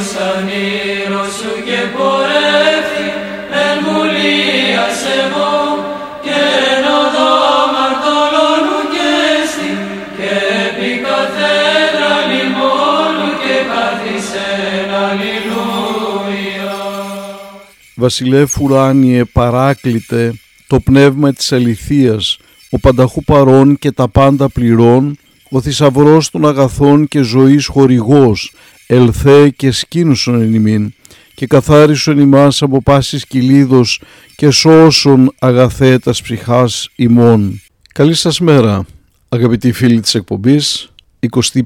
Μακάριος ανήρος σου και πορεύτη εν βουλίας εγώ και εν οδό μαρτωλώνου και στη και επί καθένα λιμόνου και καθισεν αλληλούια. Βασιλεύ ουράνιε παράκλητε το πνεύμα της αληθείας, ο πανταχού παρών και τα πάντα πληρών, ο θησαυρός των αγαθών και ζωής χορηγός, ελθέ και σκήνουσον εν ημίν, και καθάρισον ημάς από πάσης κυλίδος και σώσον αγαθέ τας ψυχάς ημών. Καλή σας μέρα, αγαπητοί φίλοι της εκπομπής,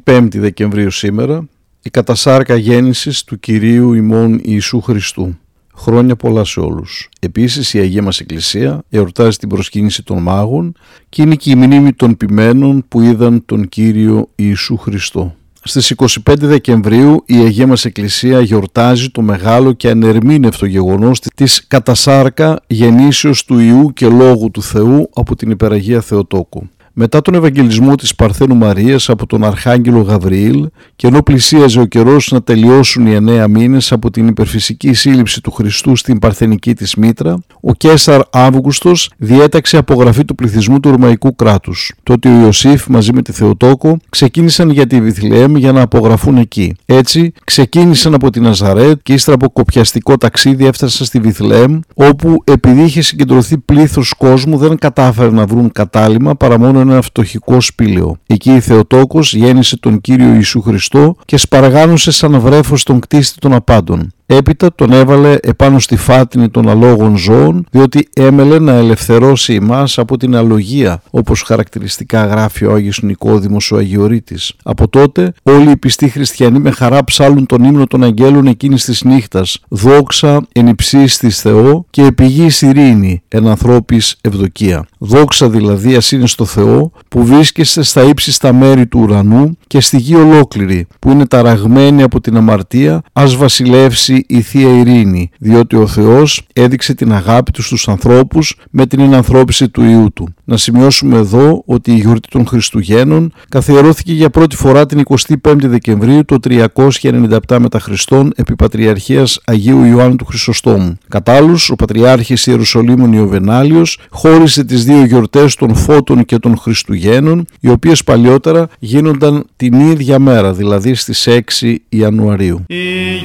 25 Δεκεμβρίου σήμερα, η κατασάρκα γέννησης του Κυρίου ημών Ιησού Χριστού. Χρόνια πολλά σε όλους. Επίσης η Αγία μας Εκκλησία εορτάζει την προσκύνηση των μάγων και είναι και η μνήμη των ποιμένων που είδαν τον Κύριο Ιησού Χριστό. Στις 25 Δεκεμβρίου η Αγία μας Εκκλησία γιορτάζει το μεγάλο και ανερμήνευτο γεγονός της κατασάρκα γεννήσεως του Ιού και Λόγου του Θεού από την Υπεραγία Θεοτόκου. Μετά τον Ευαγγελισμό της Παρθένου Μαρίας από τον Αρχάγγελο Γαβριήλ και ενώ πλησίαζε ο καιρός να τελειώσουν οι εννέα μήνες από την υπερφυσική σύλληψη του Χριστού στην Παρθενική της Μήτρα, ο Κέσαρ Αύγουστος διέταξε απογραφή του πληθυσμού του Ρωμαϊκού κράτους. Τότε ο Ιωσήφ μαζί με τη Θεοτόκο ξεκίνησαν για τη Βιθλεέμ για να απογραφούν εκεί. Έτσι ξεκίνησαν από την Ναζαρέτ και ύστερα από κοπιαστικό ταξίδι έφτασαν στη Βιθλεέμ όπου επειδή είχε συγκεντρωθεί πλήθος κόσμου δεν κατάφεραν να βρουν κατάλημα παρά μόνο ένα φτωχικό σπήλαιο. Εκεί η Θεοτόκος γέννησε τον Κύριο Ιησού Χριστό και σπαργάνωσε σαν βρέφος τον κτίστη των απάντων. Έπειτα τον έβαλε επάνω στη φάτινη των αλόγων ζώων διότι έμελε να ελευθερώσει εμάς από την αλογία όπως χαρακτηριστικά γράφει ο Άγιος Νικόδημος ο Αγιορείτης. Από τότε όλοι οι πιστοί χριστιανοί με χαρά ψάλουν τον ύμνο των αγγέλων εκείνης της νύχτας «Δόξα εν υψής της Θεό και επιγής ειρήνη εν ανθρώπης ευδοκία». Δόξα δηλαδή ας είναι στο Θεό που βρίσκεστε στα ύψιστα μέρη του ουρανού και στη γη ολόκληρη που είναι ταραγμένη από την αμαρτία ας βασιλεύσει η Θεία Ειρήνη, διότι ο Θεός έδειξε την αγάπη του στους ανθρώπους με την ενανθρώπιση του Ιού Του. Να σημειώσουμε εδώ ότι η γιορτή των Χριστουγέννων καθιερώθηκε για πρώτη φορά την 25η Δεκεμβρίου το 397 μετά Χριστόν επί Πατριαρχίας Αγίου Ιωάννου του Χρυσοστόμου. Κατά άλλους, ο Πατριάρχης Ιερουσαλήμων Ιωβενάλιος χώρισε τις δύο γιορτές των Φώτων και των Χριστουγέννων, οι παλιότερα γίνονταν την ίδια μέρα, δηλαδή στις 6 Ιανουαρίου. Η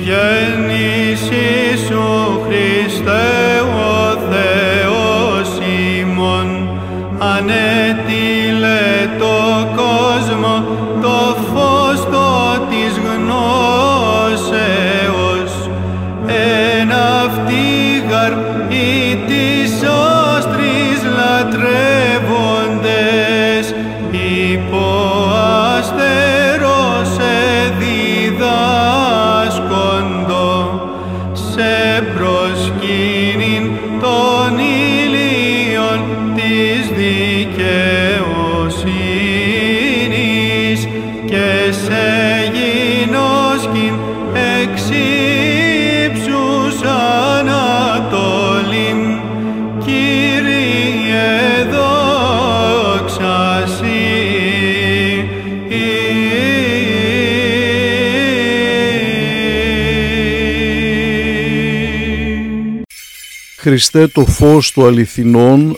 γέννηση σου Χριστέ δικαιοσύνης και σε γινώσκην εξ ύψους ανατολήν Κύριε δόξα Συ. Χριστέ το φως του αληθινών,